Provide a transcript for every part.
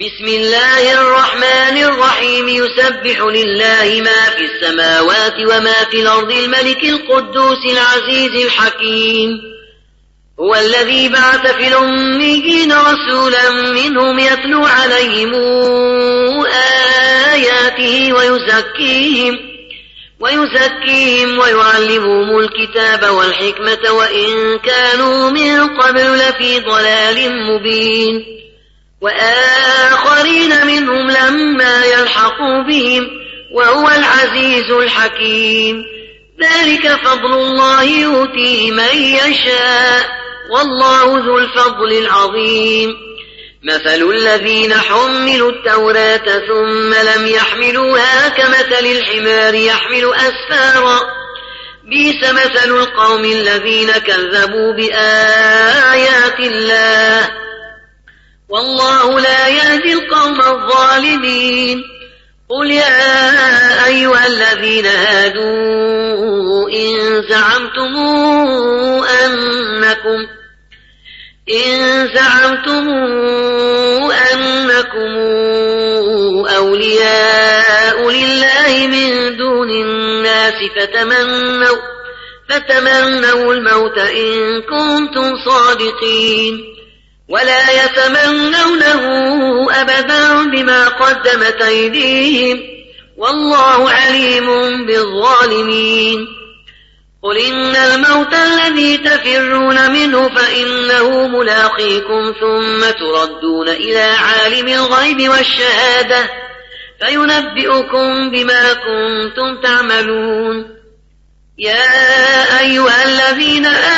بسم الله الرحمن الرحيم. يسبح لله ما في السماوات وما في الأرض الملك القدوس العزيز الحكيم. هو الذي بعث في الأميين رسولا منهم يتلو عليهم آياته ويزكيهم ويزكيهم ويعلمهم الكتاب والحكمة وإن كانوا من قبل لفي ضلال مبين. وآخرين منهم لما يلحقوا بهم وهو العزيز الحكيم. ذلك فضل الله يؤتيه من يشاء والله ذو الفضل العظيم. مثل الذين حملوا التوراة ثم لم يحملوها كمثل الحمار يحمل أسفارا. بيس مثل القوم الذين كذبوا بآيات الله. والله لا يهدي القوم الظالمين. قل يا أيها الذين هادوا إن زعمتم أنكم إن زعمتم أنكم أولياء لله من دون الناس فتمنوا فتمنوا الموت إن كنتم صادقين. ولا يتمنونه أبدا بما قدمت أيديهم والله عليم بالظالمين. قل إن الموت الذي تفرون منه فإنه ملاقيكم ثم تردون إلى عالم الغيب والشهادة فينبئكم بما كنتم تعملون. يا أيها الذين آمنوا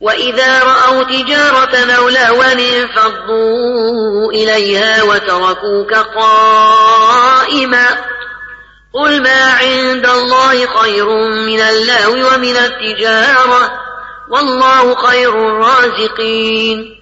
وإذا رأوا تجارة أو انفضوا إليها وتركوك قائما قل ما عند الله خير من اللهو ومن التجارة والله خير الرازقين